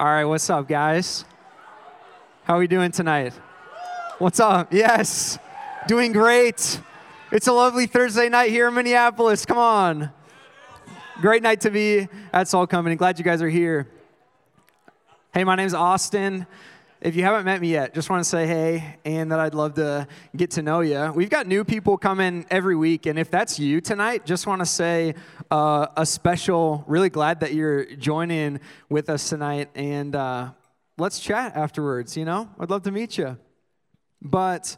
All right, what's up, guys? How are we doing tonight? What's up? Yes, doing great. It's a lovely Thursday night here in Minneapolis. Come on. Great night to be at Salt Company. Glad you guys are here. Hey, my name's Austin. If you haven't met me yet, just want to say hey and that I'd love to get to know you. We've got new people coming every week, and if that's you tonight, just want to say uh, a special, really glad that you're joining with us tonight, and uh, let's chat afterwards, you know? I'd love to meet you. But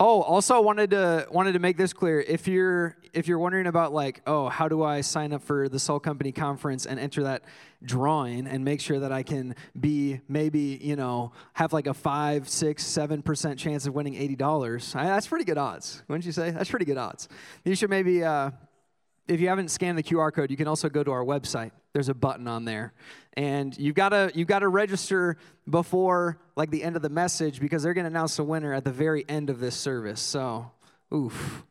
Oh, also wanted to wanted to make this clear. If you're if you're wondering about like, oh, how do I sign up for the Salt Company conference and enter that drawing and make sure that I can be maybe you know have like a five, six, seven percent chance of winning eighty dollars? That's pretty good odds, wouldn't you say? That's pretty good odds. You should maybe uh, if you haven't scanned the QR code, you can also go to our website. There's a button on there. And you've got to you've got to register before like the end of the message because they're going to announce the winner at the very end of this service. So, oof.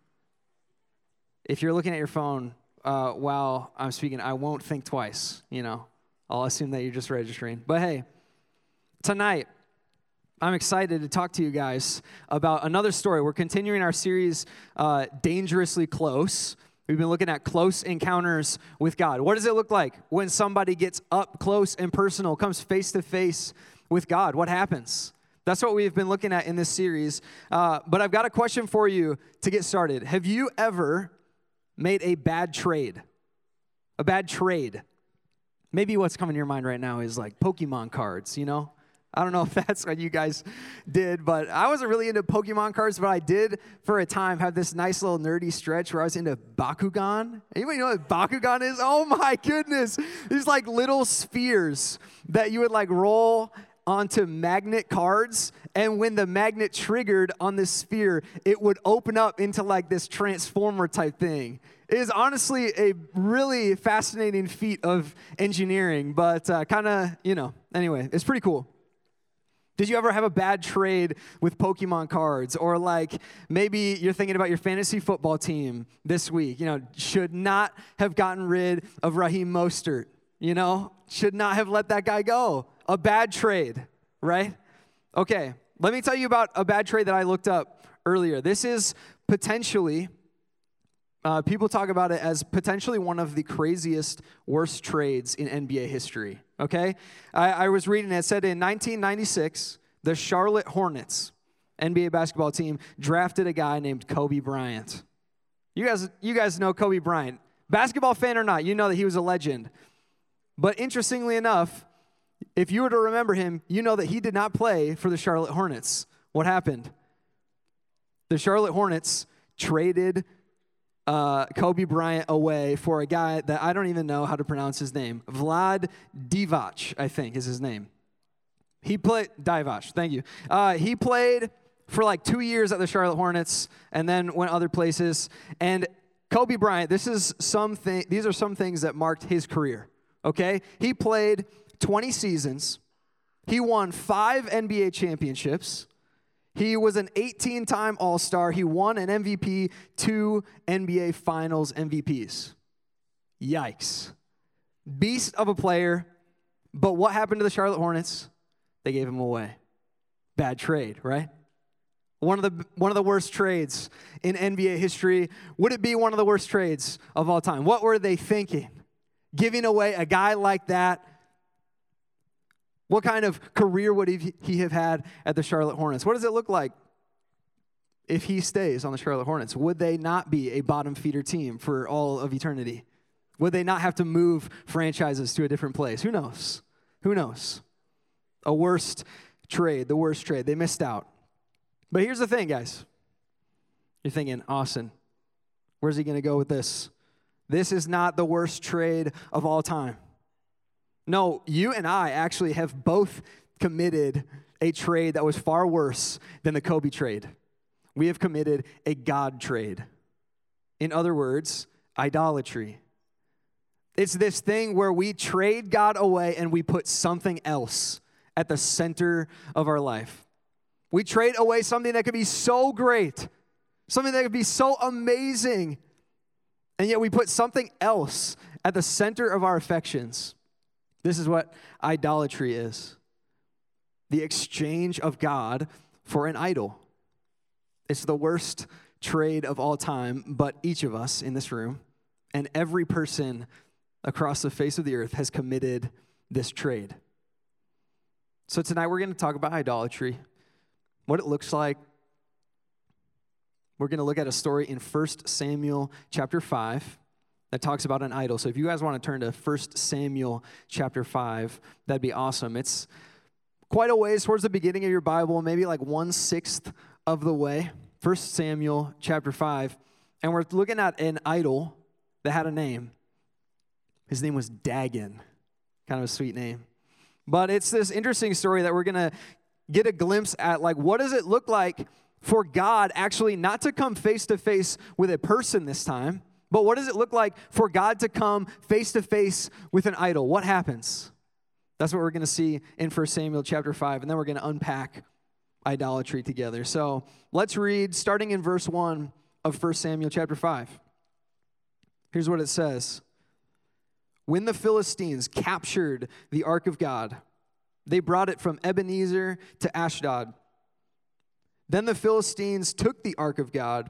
If you're looking at your phone uh, while I'm speaking, I won't think twice, you know. I'll assume that you're just registering. But hey, tonight I'm excited to talk to you guys about another story. We're continuing our series, uh, Dangerously Close. We've been looking at close encounters with God. What does it look like when somebody gets up close and personal, comes face to face with God? What happens? That's what we've been looking at in this series. Uh, but I've got a question for you to get started. Have you ever made a bad trade? A bad trade. Maybe what's coming to your mind right now is like Pokemon cards, you know? I don't know if that's what you guys did, but I wasn't really into Pokemon cards, but I did for a time have this nice little nerdy stretch where I was into Bakugan. Anybody know what Bakugan is? Oh my goodness. These like little spheres that you would like roll onto magnet cards and when the magnet triggered on this sphere it would open up into like this transformer type thing it is honestly a really fascinating feat of engineering but uh, kind of you know anyway it's pretty cool did you ever have a bad trade with Pokemon cards? Or like maybe you're thinking about your fantasy football team this week, you know, should not have gotten rid of Raheem Mostert, you know, should not have let that guy go. A bad trade, right? Okay, let me tell you about a bad trade that I looked up earlier. This is potentially, uh, people talk about it as potentially one of the craziest, worst trades in NBA history okay? I, I was reading it said in 1996, the Charlotte Hornets, NBA basketball team, drafted a guy named Kobe Bryant. You guys, you guys know Kobe Bryant. Basketball fan or not, you know that he was a legend. But interestingly enough, if you were to remember him, you know that he did not play for the Charlotte Hornets. What happened? The Charlotte Hornets traded uh, Kobe Bryant away for a guy that I don't even know how to pronounce his name. Vlad Divac, I think, is his name. He played Divac. Thank you. Uh, he played for like two years at the Charlotte Hornets, and then went other places. And Kobe Bryant, this is something. These are some things that marked his career. Okay, he played 20 seasons. He won five NBA championships. He was an 18 time All Star. He won an MVP, two NBA Finals MVPs. Yikes. Beast of a player. But what happened to the Charlotte Hornets? They gave him away. Bad trade, right? One of the one of the worst trades in NBA history. Would it be one of the worst trades of all time? What were they thinking? Giving away a guy like that what kind of career would he have had at the Charlotte Hornets? What does it look like if he stays on the Charlotte Hornets? Would they not be a bottom feeder team for all of eternity? Would they not have to move franchises to a different place? Who knows? Who knows? A worst trade, the worst trade. They missed out. But here's the thing, guys. You're thinking, Austin, where's he going to go with this? This is not the worst trade of all time. No, you and I actually have both committed a trade that was far worse than the Kobe trade. We have committed a God trade. In other words, idolatry. It's this thing where we trade God away and we put something else at the center of our life. We trade away something that could be so great, something that could be so amazing, and yet we put something else at the center of our affections. This is what idolatry is the exchange of God for an idol. It's the worst trade of all time, but each of us in this room and every person across the face of the earth has committed this trade. So tonight we're going to talk about idolatry, what it looks like. We're going to look at a story in 1 Samuel chapter 5 that talks about an idol. So if you guys want to turn to 1 Samuel chapter 5, that'd be awesome. It's quite a ways towards the beginning of your Bible, maybe like one sixth of the way. 1 Samuel chapter 5. And we're looking at an idol that had a name. His name was Dagon. Kind of a sweet name. But it's this interesting story that we're going to get a glimpse at like what does it look like for God actually not to come face to face with a person this time, but what does it look like for God to come face to face with an idol? What happens? That's what we're going to see in 1 Samuel chapter 5, and then we're going to unpack idolatry together. So let's read starting in verse 1 of 1 Samuel chapter 5. Here's what it says When the Philistines captured the ark of God, they brought it from Ebenezer to Ashdod. Then the Philistines took the ark of God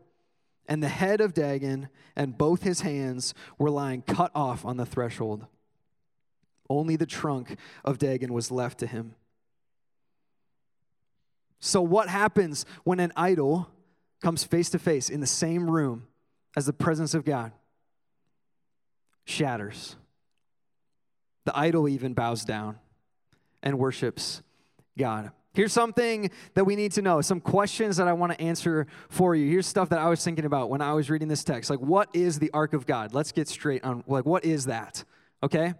And the head of Dagon and both his hands were lying cut off on the threshold. Only the trunk of Dagon was left to him. So, what happens when an idol comes face to face in the same room as the presence of God? Shatters. The idol even bows down and worships God. Here's something that we need to know, some questions that I want to answer for you. Here's stuff that I was thinking about when I was reading this text. Like, what is the ark of God? Let's get straight on, like, what is that? Okay?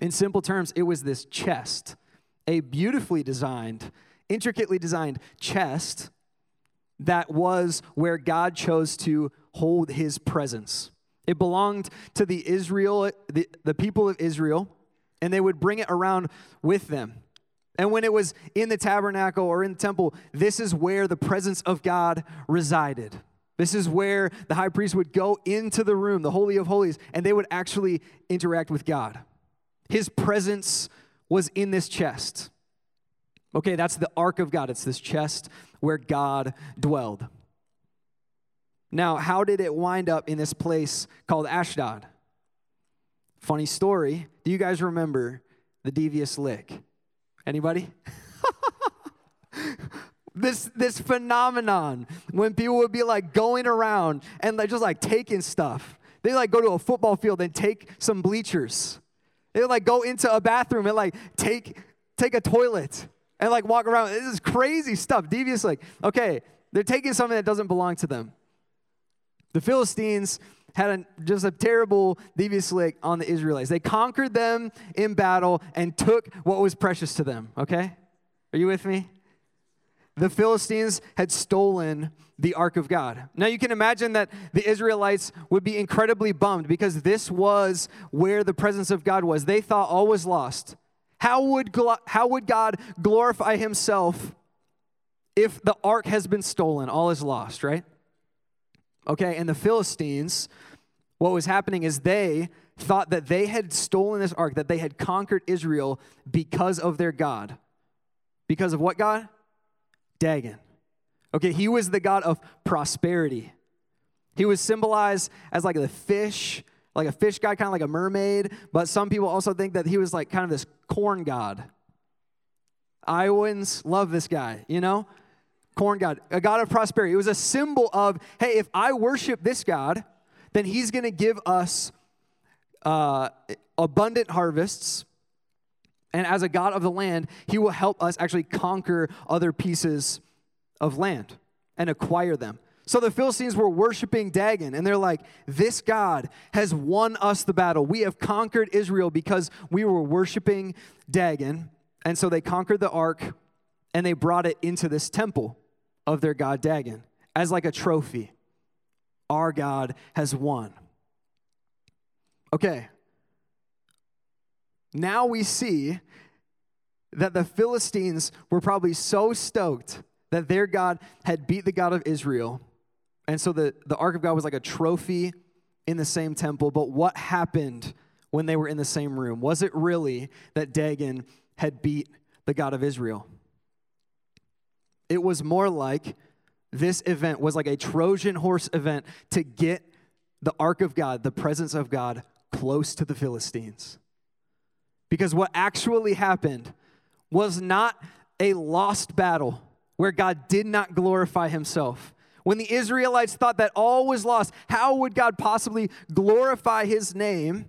In simple terms, it was this chest, a beautifully designed, intricately designed chest that was where God chose to hold his presence. It belonged to the Israel, the, the people of Israel, and they would bring it around with them. And when it was in the tabernacle or in the temple, this is where the presence of God resided. This is where the high priest would go into the room, the Holy of Holies, and they would actually interact with God. His presence was in this chest. Okay, that's the ark of God. It's this chest where God dwelled. Now, how did it wind up in this place called Ashdod? Funny story. Do you guys remember the devious lick? Anybody? this this phenomenon when people would be like going around and like just like taking stuff. They like go to a football field and take some bleachers. They like go into a bathroom and like take take a toilet and like walk around. This is crazy stuff. Devious lick, okay, they're taking something that doesn't belong to them. The Philistines had a, just a terrible devious lick on the Israelites. They conquered them in battle and took what was precious to them, okay? Are you with me? The Philistines had stolen the ark of God. Now you can imagine that the Israelites would be incredibly bummed because this was where the presence of God was. They thought all was lost. How would, how would God glorify himself if the ark has been stolen? All is lost, right? Okay, and the Philistines, what was happening is they thought that they had stolen this ark, that they had conquered Israel because of their God. Because of what God? Dagon. Okay, he was the God of prosperity. He was symbolized as like the fish, like a fish god, kind of like a mermaid, but some people also think that he was like kind of this corn god. Iowans love this guy, you know? Corn god, a god of prosperity. It was a symbol of, hey, if I worship this God, then he's going to give us uh, abundant harvests. And as a God of the land, he will help us actually conquer other pieces of land and acquire them. So the Philistines were worshiping Dagon, and they're like, This God has won us the battle. We have conquered Israel because we were worshiping Dagon. And so they conquered the ark and they brought it into this temple of their god Dagon as like a trophy. Our God has won. Okay. Now we see that the Philistines were probably so stoked that their God had beat the God of Israel. And so the, the Ark of God was like a trophy in the same temple. But what happened when they were in the same room? Was it really that Dagon had beat the God of Israel? It was more like this event was like a Trojan horse event to get the ark of God, the presence of God, close to the Philistines. Because what actually happened was not a lost battle where God did not glorify himself. When the Israelites thought that all was lost, how would God possibly glorify his name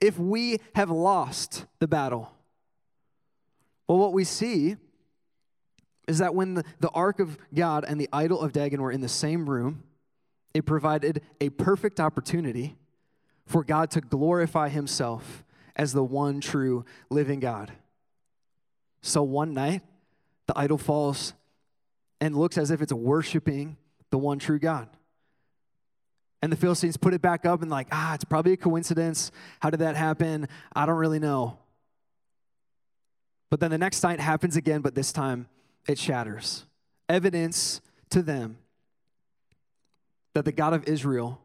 if we have lost the battle? Well, what we see is that when the, the ark of God and the idol of Dagon were in the same room, it provided a perfect opportunity for God to glorify himself as the one true living God. So one night, the idol falls and looks as if it's worshiping the one true God. And the Philistines put it back up and, like, ah, it's probably a coincidence. How did that happen? I don't really know. But then the next night happens again, but this time it shatters. Evidence to them that the God of Israel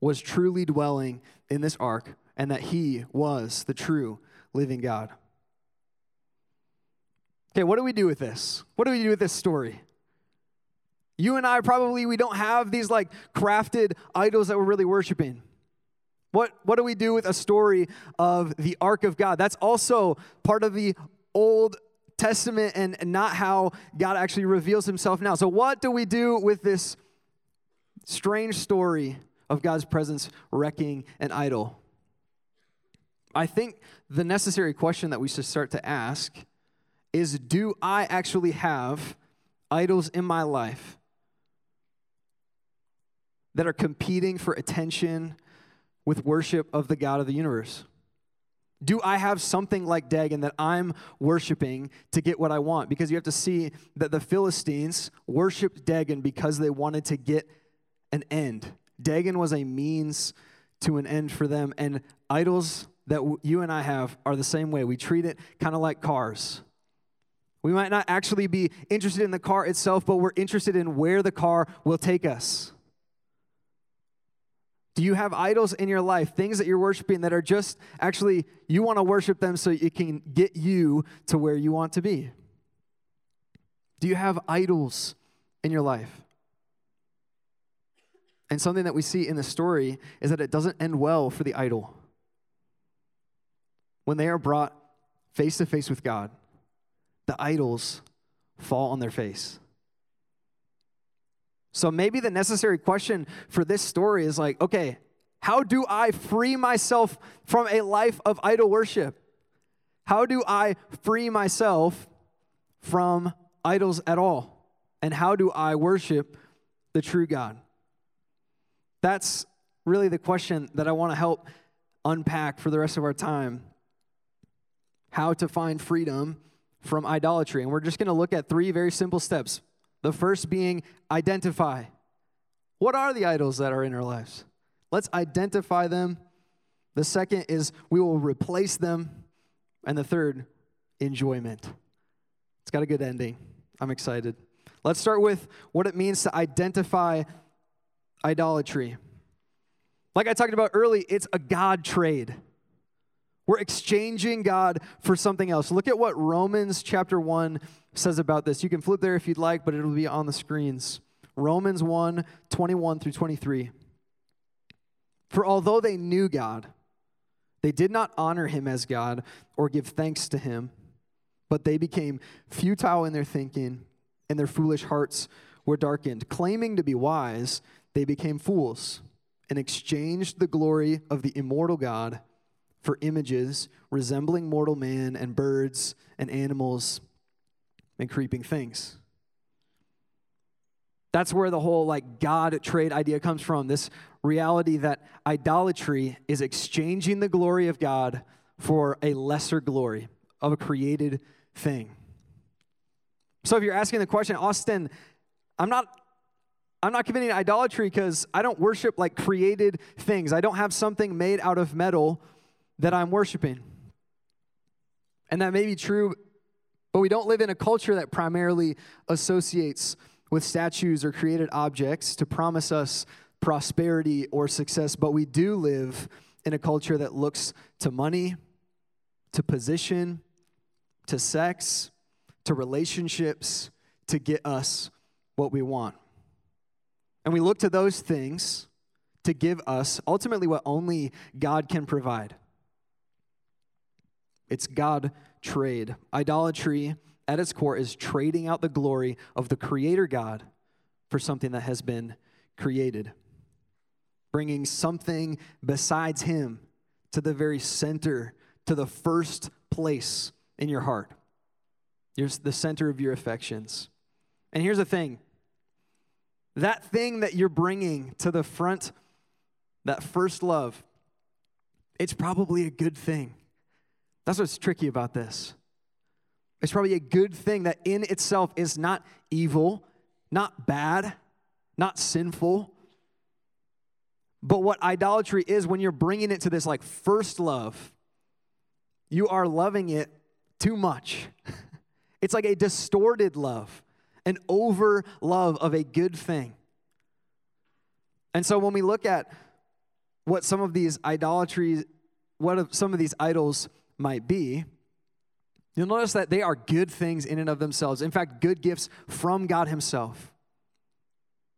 was truly dwelling in this ark and that he was the true living God. Okay, what do we do with this? What do we do with this story? You and I probably we don't have these like crafted idols that we're really worshiping. What what do we do with a story of the ark of God? That's also part of the old Testament and not how God actually reveals himself now. So, what do we do with this strange story of God's presence wrecking an idol? I think the necessary question that we should start to ask is Do I actually have idols in my life that are competing for attention with worship of the God of the universe? Do I have something like Dagon that I'm worshiping to get what I want? Because you have to see that the Philistines worshiped Dagon because they wanted to get an end. Dagon was a means to an end for them. And idols that you and I have are the same way. We treat it kind of like cars. We might not actually be interested in the car itself, but we're interested in where the car will take us. Do you have idols in your life, things that you're worshiping that are just actually, you want to worship them so it can get you to where you want to be? Do you have idols in your life? And something that we see in the story is that it doesn't end well for the idol. When they are brought face to face with God, the idols fall on their face. So maybe the necessary question for this story is like, okay, how do I free myself from a life of idol worship? How do I free myself from idols at all? And how do I worship the true God? That's really the question that I want to help unpack for the rest of our time. How to find freedom from idolatry. And we're just going to look at three very simple steps. The first being identify. What are the idols that are in our lives? Let's identify them. The second is we will replace them. And the third, enjoyment. It's got a good ending. I'm excited. Let's start with what it means to identify idolatry. Like I talked about early, it's a God trade. We're exchanging God for something else. Look at what Romans chapter 1 says about this. You can flip there if you'd like, but it'll be on the screens. Romans 1 21 through 23. For although they knew God, they did not honor him as God or give thanks to him, but they became futile in their thinking, and their foolish hearts were darkened. Claiming to be wise, they became fools and exchanged the glory of the immortal God for images resembling mortal man and birds and animals and creeping things. That's where the whole like God trade idea comes from. This reality that idolatry is exchanging the glory of God for a lesser glory, of a created thing. So if you're asking the question, Austin, I'm not I'm not committing idolatry because I don't worship like created things. I don't have something made out of metal that I'm worshiping. And that may be true, but we don't live in a culture that primarily associates with statues or created objects to promise us prosperity or success, but we do live in a culture that looks to money, to position, to sex, to relationships to get us what we want. And we look to those things to give us ultimately what only God can provide. It's God trade. Idolatry at its core is trading out the glory of the Creator God for something that has been created, bringing something besides Him to the very center, to the first place in your heart. You're the center of your affections. And here's the thing that thing that you're bringing to the front, that first love, it's probably a good thing. That's what's tricky about this. It's probably a good thing that in itself is not evil, not bad, not sinful. But what idolatry is when you're bringing it to this like first love, you are loving it too much. it's like a distorted love an over love of a good thing. And so when we look at what some of these idolatries, what some of these idols might be, you'll notice that they are good things in and of themselves. In fact, good gifts from God Himself.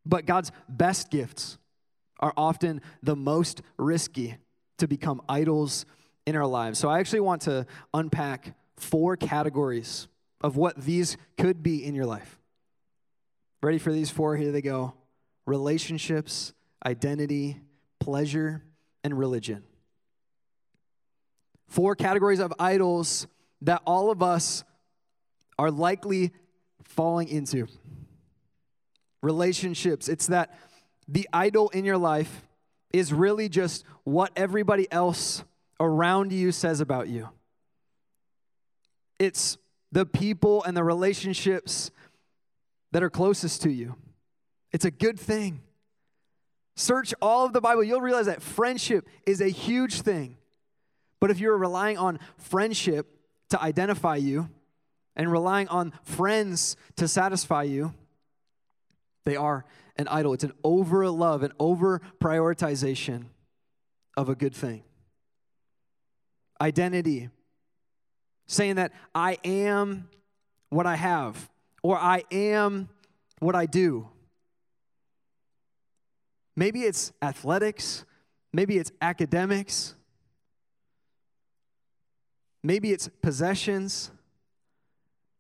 But God's best gifts are often the most risky to become idols in our lives. So I actually want to unpack four categories of what these could be in your life. Ready for these four? Here they go relationships, identity, pleasure, and religion. Four categories of idols that all of us are likely falling into. Relationships, it's that the idol in your life is really just what everybody else around you says about you. It's the people and the relationships that are closest to you. It's a good thing. Search all of the Bible, you'll realize that friendship is a huge thing. But if you're relying on friendship to identify you and relying on friends to satisfy you, they are an idol. It's an over love, an over prioritization of a good thing. Identity, saying that I am what I have or I am what I do. Maybe it's athletics, maybe it's academics, maybe it's possessions.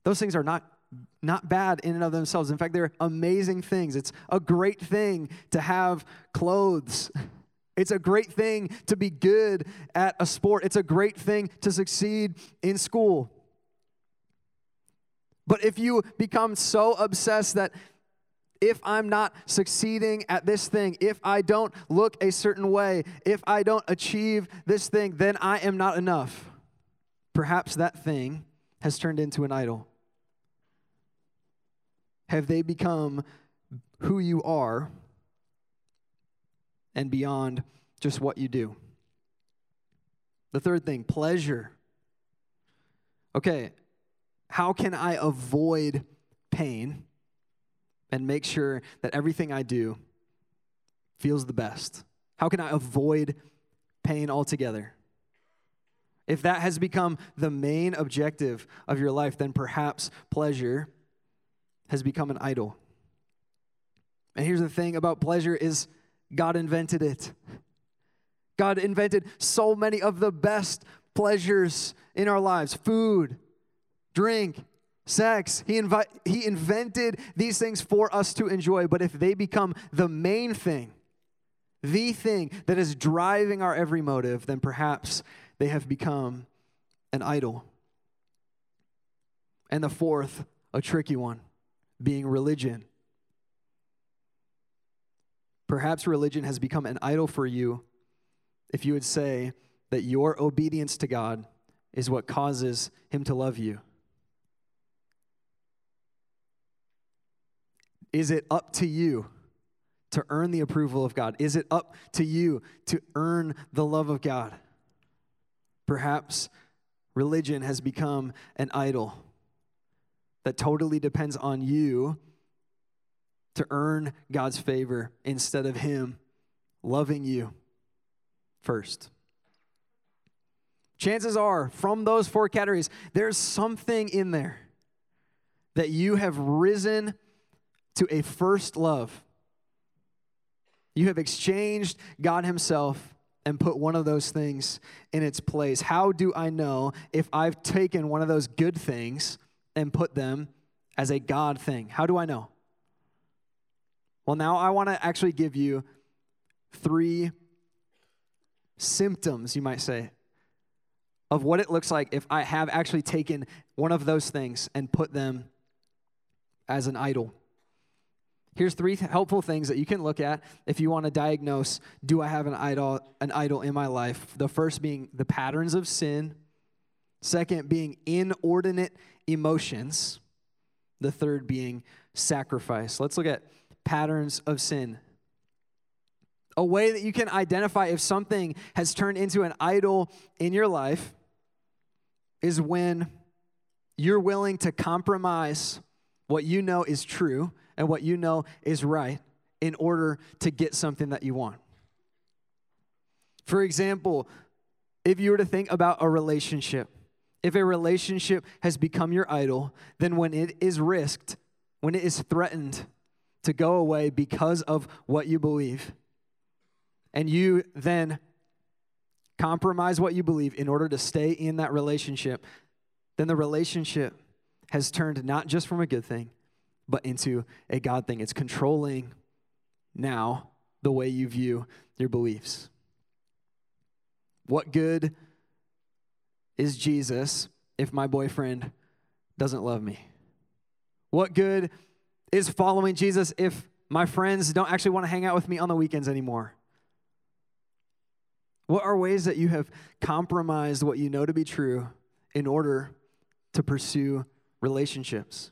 Those things are not not bad in and of themselves. In fact, they're amazing things. It's a great thing to have clothes. It's a great thing to be good at a sport. It's a great thing to succeed in school. But if you become so obsessed that if I'm not succeeding at this thing, if I don't look a certain way, if I don't achieve this thing, then I am not enough. Perhaps that thing has turned into an idol. Have they become who you are and beyond just what you do? The third thing, pleasure. Okay, how can I avoid pain and make sure that everything I do feels the best? How can I avoid pain altogether? If that has become the main objective of your life, then perhaps pleasure has become an idol. And here's the thing about pleasure is God invented it. God invented so many of the best pleasures in our lives food, drink, sex. He, invi- he invented these things for us to enjoy, but if they become the main thing, the thing that is driving our every motive, then perhaps they have become an idol. And the fourth, a tricky one, being religion. Perhaps religion has become an idol for you if you would say that your obedience to God is what causes him to love you? Is it up to you to earn the approval of God? Is it up to you to earn the love of God? Perhaps religion has become an idol that totally depends on you to earn God's favor instead of Him loving you first. Chances are, from those four categories, there's something in there that you have risen to a first love. You have exchanged God Himself and put one of those things in its place. How do I know if I've taken one of those good things and put them as a God thing? How do I know? Well, now I want to actually give you three symptoms, you might say, of what it looks like if I have actually taken one of those things and put them as an idol. Here's three helpful things that you can look at if you want to diagnose do I have an idol an idol in my life? The first being the patterns of sin, second being inordinate emotions, the third being sacrifice. Let's look at patterns of sin. A way that you can identify if something has turned into an idol in your life is when you're willing to compromise what you know is true and what you know is right in order to get something that you want. For example, if you were to think about a relationship, if a relationship has become your idol, then when it is risked, when it is threatened to go away because of what you believe, and you then compromise what you believe in order to stay in that relationship, then the relationship has turned not just from a good thing, but into a God thing. It's controlling now the way you view your beliefs. What good is Jesus if my boyfriend doesn't love me? What good is following Jesus if my friends don't actually want to hang out with me on the weekends anymore? What are ways that you have compromised what you know to be true in order to pursue relationships?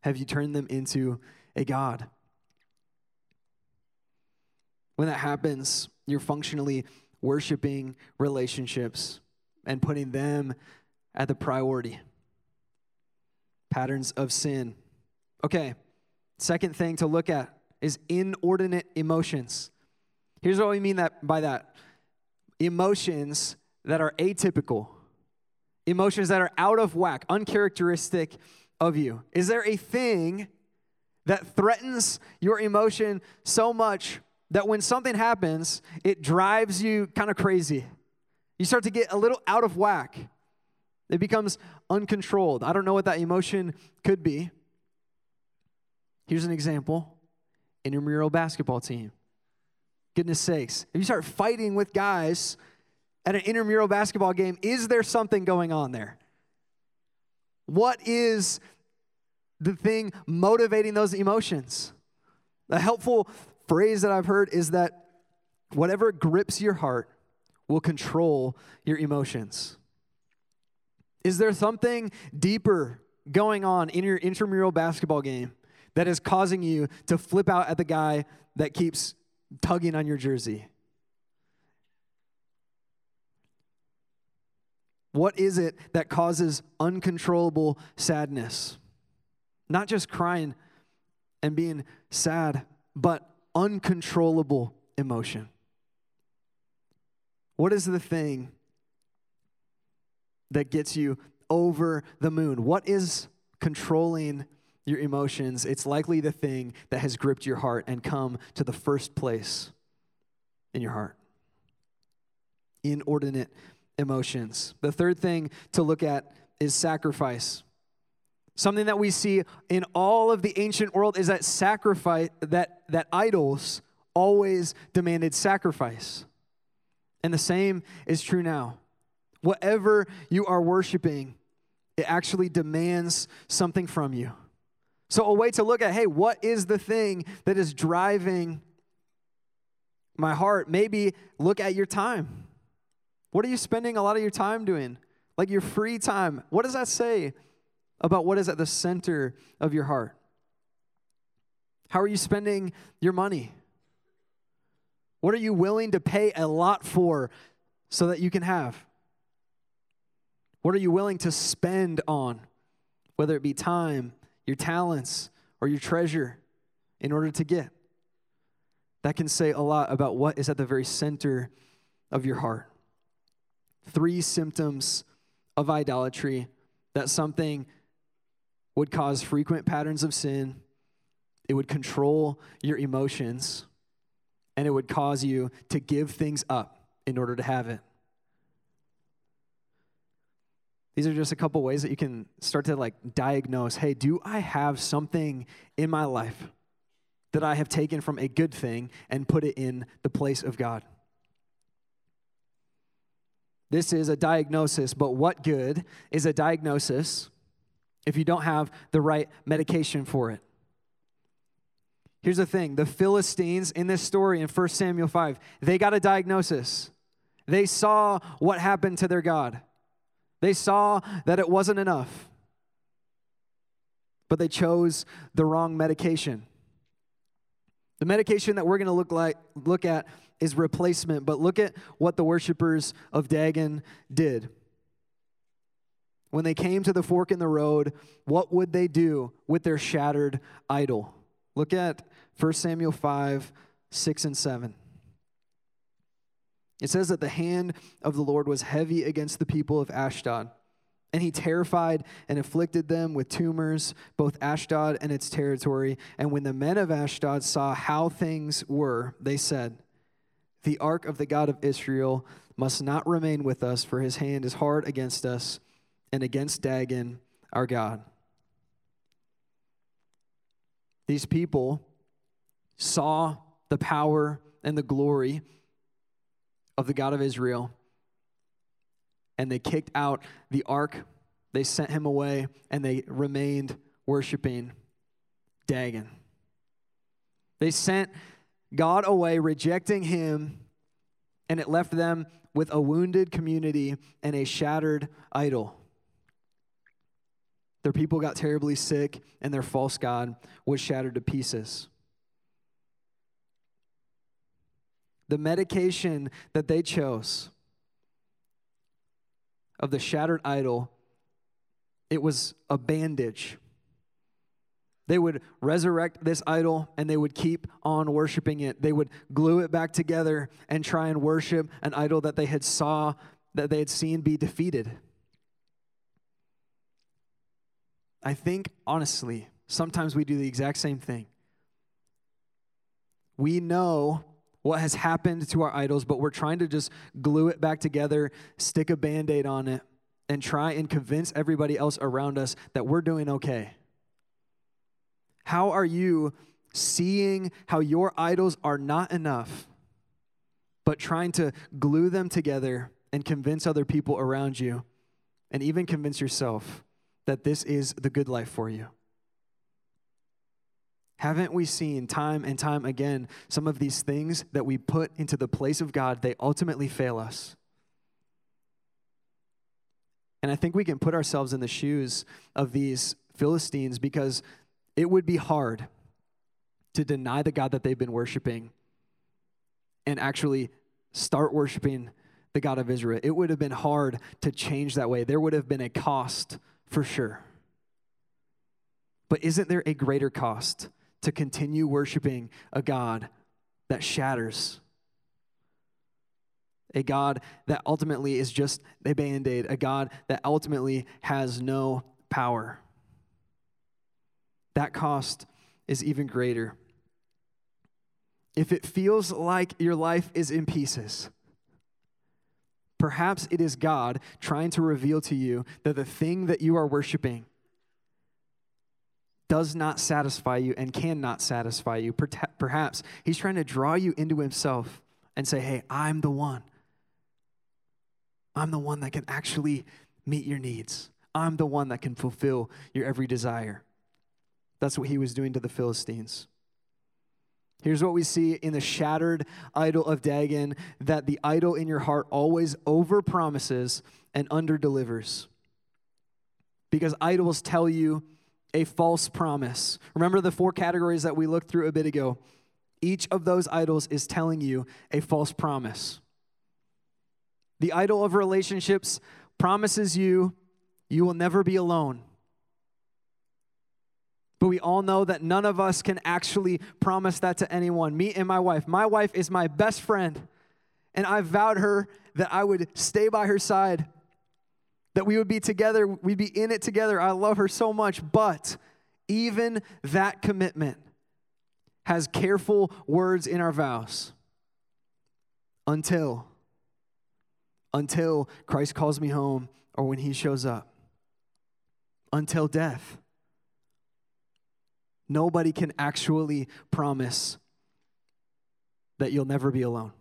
Have you turned them into a God? When that happens, you're functionally worshiping relationships and putting them at the priority. Patterns of sin. Okay, second thing to look at is inordinate emotions. Here's what we mean that by that emotions that are atypical, emotions that are out of whack, uncharacteristic of you? Is there a thing that threatens your emotion so much that when something happens, it drives you kind of crazy? You start to get a little out of whack. It becomes uncontrolled. I don't know what that emotion could be. Here's an example intramural basketball team. Goodness sakes. If you start fighting with guys at an intramural basketball game, is there something going on there? What is the thing motivating those emotions? A helpful phrase that I've heard is that whatever grips your heart will control your emotions. Is there something deeper going on in your intramural basketball game that is causing you to flip out at the guy that keeps tugging on your jersey? What is it that causes uncontrollable sadness? Not just crying and being sad, but uncontrollable emotion. What is the thing that gets you over the moon? What is controlling your emotions, it's likely the thing that has gripped your heart and come to the first place in your heart. Inordinate emotions. The third thing to look at is sacrifice. Something that we see in all of the ancient world is that sacrifice that that idols always demanded sacrifice. And the same is true now. Whatever you are worshiping, it actually demands something from you. So, a way to look at, hey, what is the thing that is driving my heart? Maybe look at your time. What are you spending a lot of your time doing? Like your free time. What does that say about what is at the center of your heart? How are you spending your money? What are you willing to pay a lot for so that you can have? What are you willing to spend on, whether it be time, your talents, or your treasure, in order to get? That can say a lot about what is at the very center of your heart. Three symptoms of idolatry that something would cause frequent patterns of sin, it would control your emotions, and it would cause you to give things up in order to have it. These are just a couple ways that you can start to like diagnose hey, do I have something in my life that I have taken from a good thing and put it in the place of God? This is a diagnosis, but what good is a diagnosis if you don't have the right medication for it? Here's the thing the Philistines in this story in 1 Samuel 5, they got a diagnosis. They saw what happened to their God. They saw that it wasn't enough, but they chose the wrong medication. The medication that we're going to look like look at is replacement, but look at what the worshipers of Dagon did. When they came to the fork in the road, what would they do with their shattered idol? Look at 1 Samuel 5, 6 and 7. It says that the hand of the Lord was heavy against the people of Ashdod. And he terrified and afflicted them with tumors, both Ashdod and its territory. And when the men of Ashdod saw how things were, they said, The ark of the God of Israel must not remain with us, for his hand is hard against us and against Dagon, our God. These people saw the power and the glory of the God of Israel, and they kicked out the ark. They sent him away, and they remained worshiping Dagon. They sent God away, rejecting him, and it left them with a wounded community and a shattered idol. Their people got terribly sick, and their false God was shattered to pieces. the medication that they chose of the shattered idol, it was a bandage. They would resurrect this idol and they would keep on worshiping it. They would glue it back together and try and worship an idol that they had saw that they had seen be defeated. I think honestly, sometimes we do the exact same thing. We know what has happened to our idols, but we're trying to just glue it back together, stick a band aid on it, and try and convince everybody else around us that we're doing okay. How are you seeing how your idols are not enough, but trying to glue them together and convince other people around you, and even convince yourself that this is the good life for you? Haven't we seen time and time again some of these things that we put into the place of God, they ultimately fail us? And I think we can put ourselves in the shoes of these Philistines because it would be hard to deny the God that they've been worshiping and actually start worshiping the God of Israel. It would have been hard to change that way. There would have been a cost for sure. But isn't there a greater cost to continue worshiping a God that shatters, a God that ultimately is just a band aid, a God that ultimately has no power. That cost is even greater. If it feels like your life is in pieces, perhaps it is God trying to reveal to you that the thing that you are worshiping does not satisfy you and cannot satisfy you. Perhaps he's trying to draw you into himself and say, hey, I'm the one. I'm the one that can actually meet your needs. I'm the one that can fulfill your every desire. That's what he was doing to the Philistines. Here's what we see in the shattered idol of Dagon that the idol in your heart always over promises and under delivers. Because idols tell you a false promise. Remember the four categories that we looked through a bit ago? Each of those idols is telling you a false promise. The idol of relationships promises you you will never be alone. But we all know that none of us can actually promise that to anyone. Me and my wife. My wife is my best friend, and I vowed her that I would stay by her side, that we would be together, we'd be in it together. I love her so much, but even that commitment has careful words in our vows until until Christ calls me home or when he shows up until death Nobody can actually promise that you'll never be alone.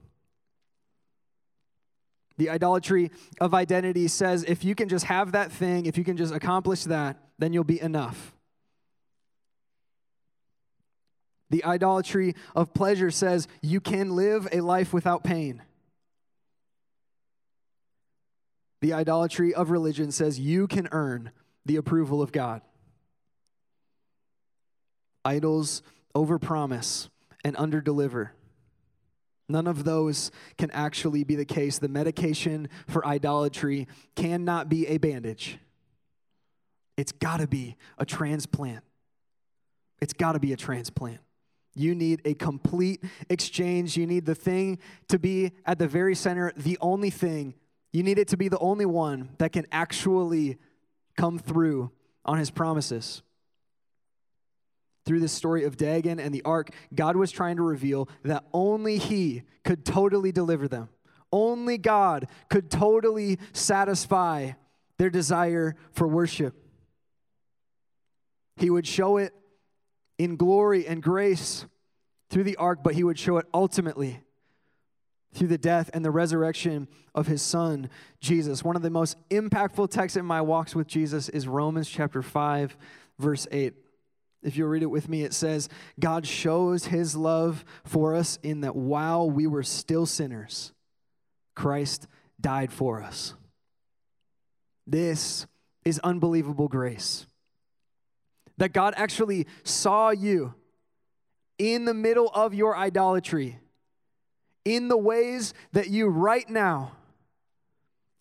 The idolatry of identity says if you can just have that thing, if you can just accomplish that, then you'll be enough. The idolatry of pleasure says you can live a life without pain. The idolatry of religion says you can earn the approval of God idols overpromise and underdeliver. None of those can actually be the case. The medication for idolatry cannot be a bandage. It's got to be a transplant. It's got to be a transplant. You need a complete exchange. You need the thing to be at the very center, the only thing. You need it to be the only one that can actually come through on his promises through this story of Dagon and the ark, God was trying to reveal that only He could totally deliver them. Only God could totally satisfy their desire for worship. He would show it in glory and grace through the ark, but He would show it ultimately through the death and the resurrection of his son, Jesus. One of the most impactful texts in my walks with Jesus is Romans chapter 5, verse 8. If you read it with me, it says, God shows his love for us in that while we were still sinners, Christ died for us. This is unbelievable grace. That God actually saw you in the middle of your idolatry, in the ways that you right now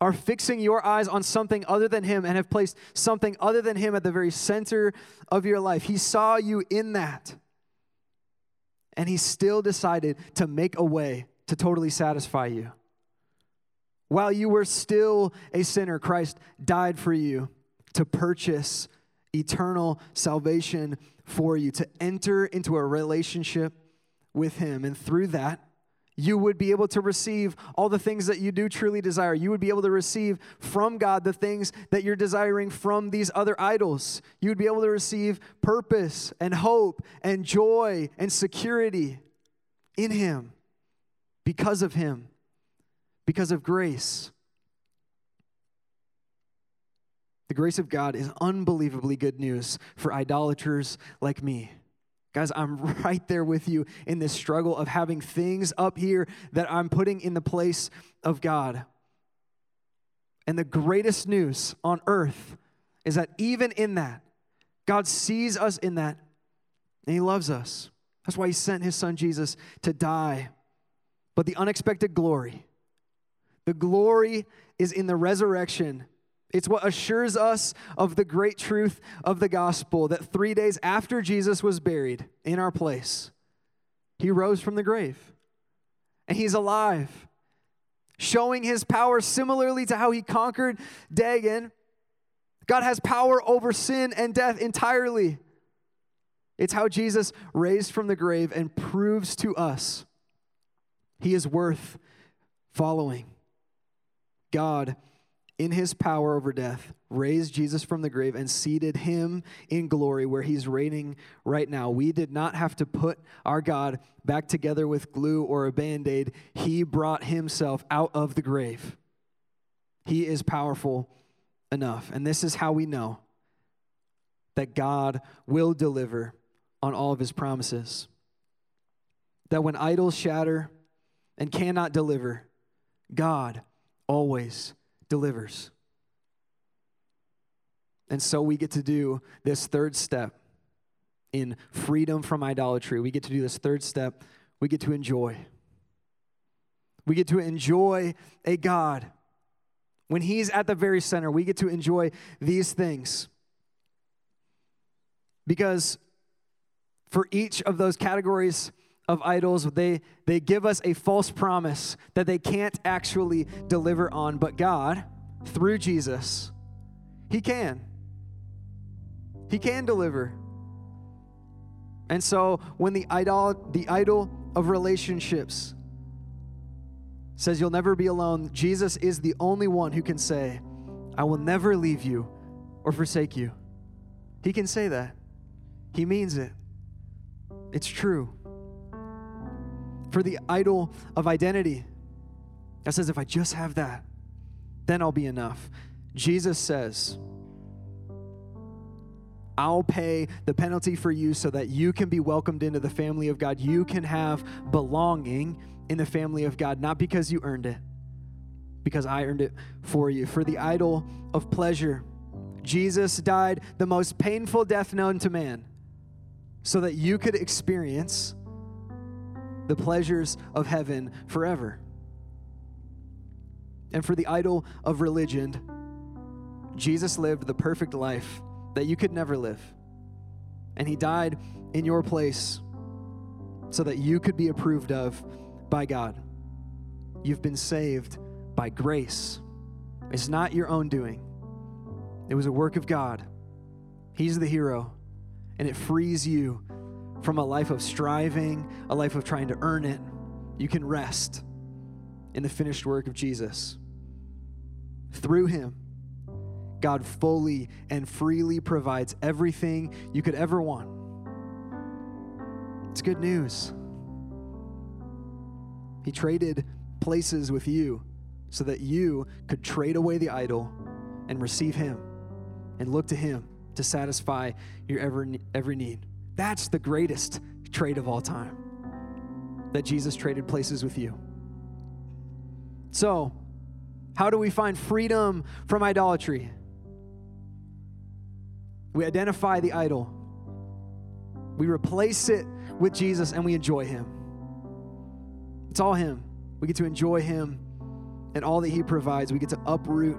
are fixing your eyes on something other than Him and have placed something other than Him at the very center of your life. He saw you in that. And He still decided to make a way to totally satisfy you. While you were still a sinner, Christ died for you to purchase eternal salvation for you, to enter into a relationship with Him. And through that, you would be able to receive all the things that you do truly desire. You would be able to receive from God the things that you're desiring from these other idols. You would be able to receive purpose and hope and joy and security in Him because of Him, because of grace. The grace of God is unbelievably good news for idolaters like me. Guys, I'm right there with you in this struggle of having things up here that I'm putting in the place of God. And the greatest news on earth is that even in that, God sees us in that and He loves us. That's why He sent His Son Jesus to die. But the unexpected glory, the glory is in the resurrection it's what assures us of the great truth of the gospel that three days after Jesus was buried in our place, he rose from the grave and he's alive, showing his power similarly to how he conquered Dagon. God has power over sin and death entirely. It's how Jesus raised from the grave and proves to us he is worth following. God in his power over death, raised Jesus from the grave and seated him in glory where he's reigning right now. We did not have to put our God back together with glue or a band aid. He brought himself out of the grave. He is powerful enough. And this is how we know that God will deliver on all of his promises. that when idols shatter and cannot deliver, God always delivers. And so we get to do this third step in freedom from idolatry. We get to do this third step. We get to enjoy. We get to enjoy a God. When He's at the very center, we get to enjoy these things. Because for each of those categories of idols, they, they give us a false promise that they can't actually deliver on. But God, through Jesus, He can. He can deliver. And so when the idol, the idol of relationships says you'll never be alone, Jesus is the only one who can say, I will never leave you or forsake you. He can say that. He means it. It's true. For the idol of identity, that says, if I just have that, then I'll be enough. Jesus says, I'll pay the penalty for you so that you can be welcomed into the family of God. You can have belonging in the family of God, not because you earned it, because I earned it for you. For the idol of pleasure, Jesus died the most painful death known to man so that you could experience the pleasures of heaven forever. And for the idol of religion, Jesus lived the perfect life that you could never live. And he died in your place so that you could be approved of by God. You've been saved by grace. It's not your own doing, it was a work of God. He's the hero, and it frees you from a life of striving, a life of trying to earn it. You can rest in the finished work of Jesus. Through him, God fully and freely provides everything you could ever want. It's good news. He traded places with you so that you could trade away the idol and receive Him and look to Him to satisfy your every, every need. That's the greatest trade of all time that Jesus traded places with you. So, how do we find freedom from idolatry? We identify the idol. We replace it with Jesus and we enjoy Him. It's all Him. We get to enjoy Him and all that He provides. We get to uproot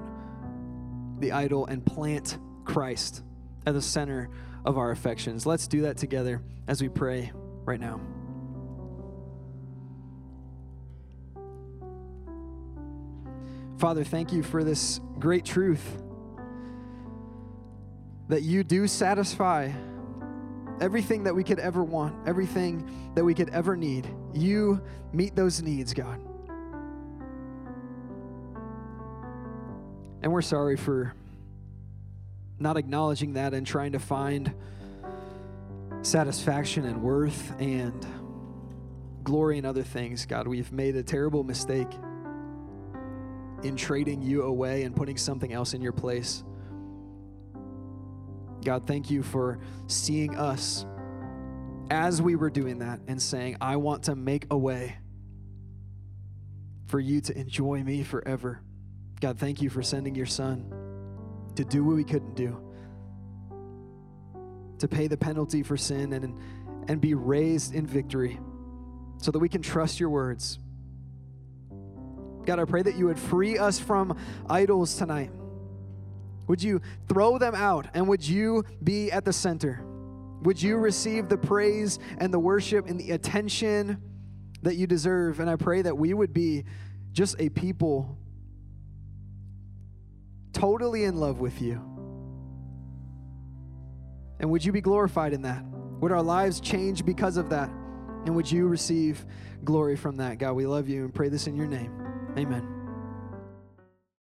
the idol and plant Christ at the center of our affections. Let's do that together as we pray right now. Father, thank you for this great truth that you do satisfy everything that we could ever want, everything that we could ever need. You meet those needs, God. And we're sorry for not acknowledging that and trying to find satisfaction and worth and glory in other things. God, we've made a terrible mistake in trading you away and putting something else in your place. God, thank you for seeing us as we were doing that and saying, I want to make a way for you to enjoy me forever. God, thank you for sending your son to do what we couldn't do, to pay the penalty for sin and, and be raised in victory so that we can trust your words. God, I pray that you would free us from idols tonight. Would you throw them out and would you be at the center? Would you receive the praise and the worship and the attention that you deserve? And I pray that we would be just a people totally in love with you. And would you be glorified in that? Would our lives change because of that? And would you receive glory from that? God, we love you and pray this in your name. Amen.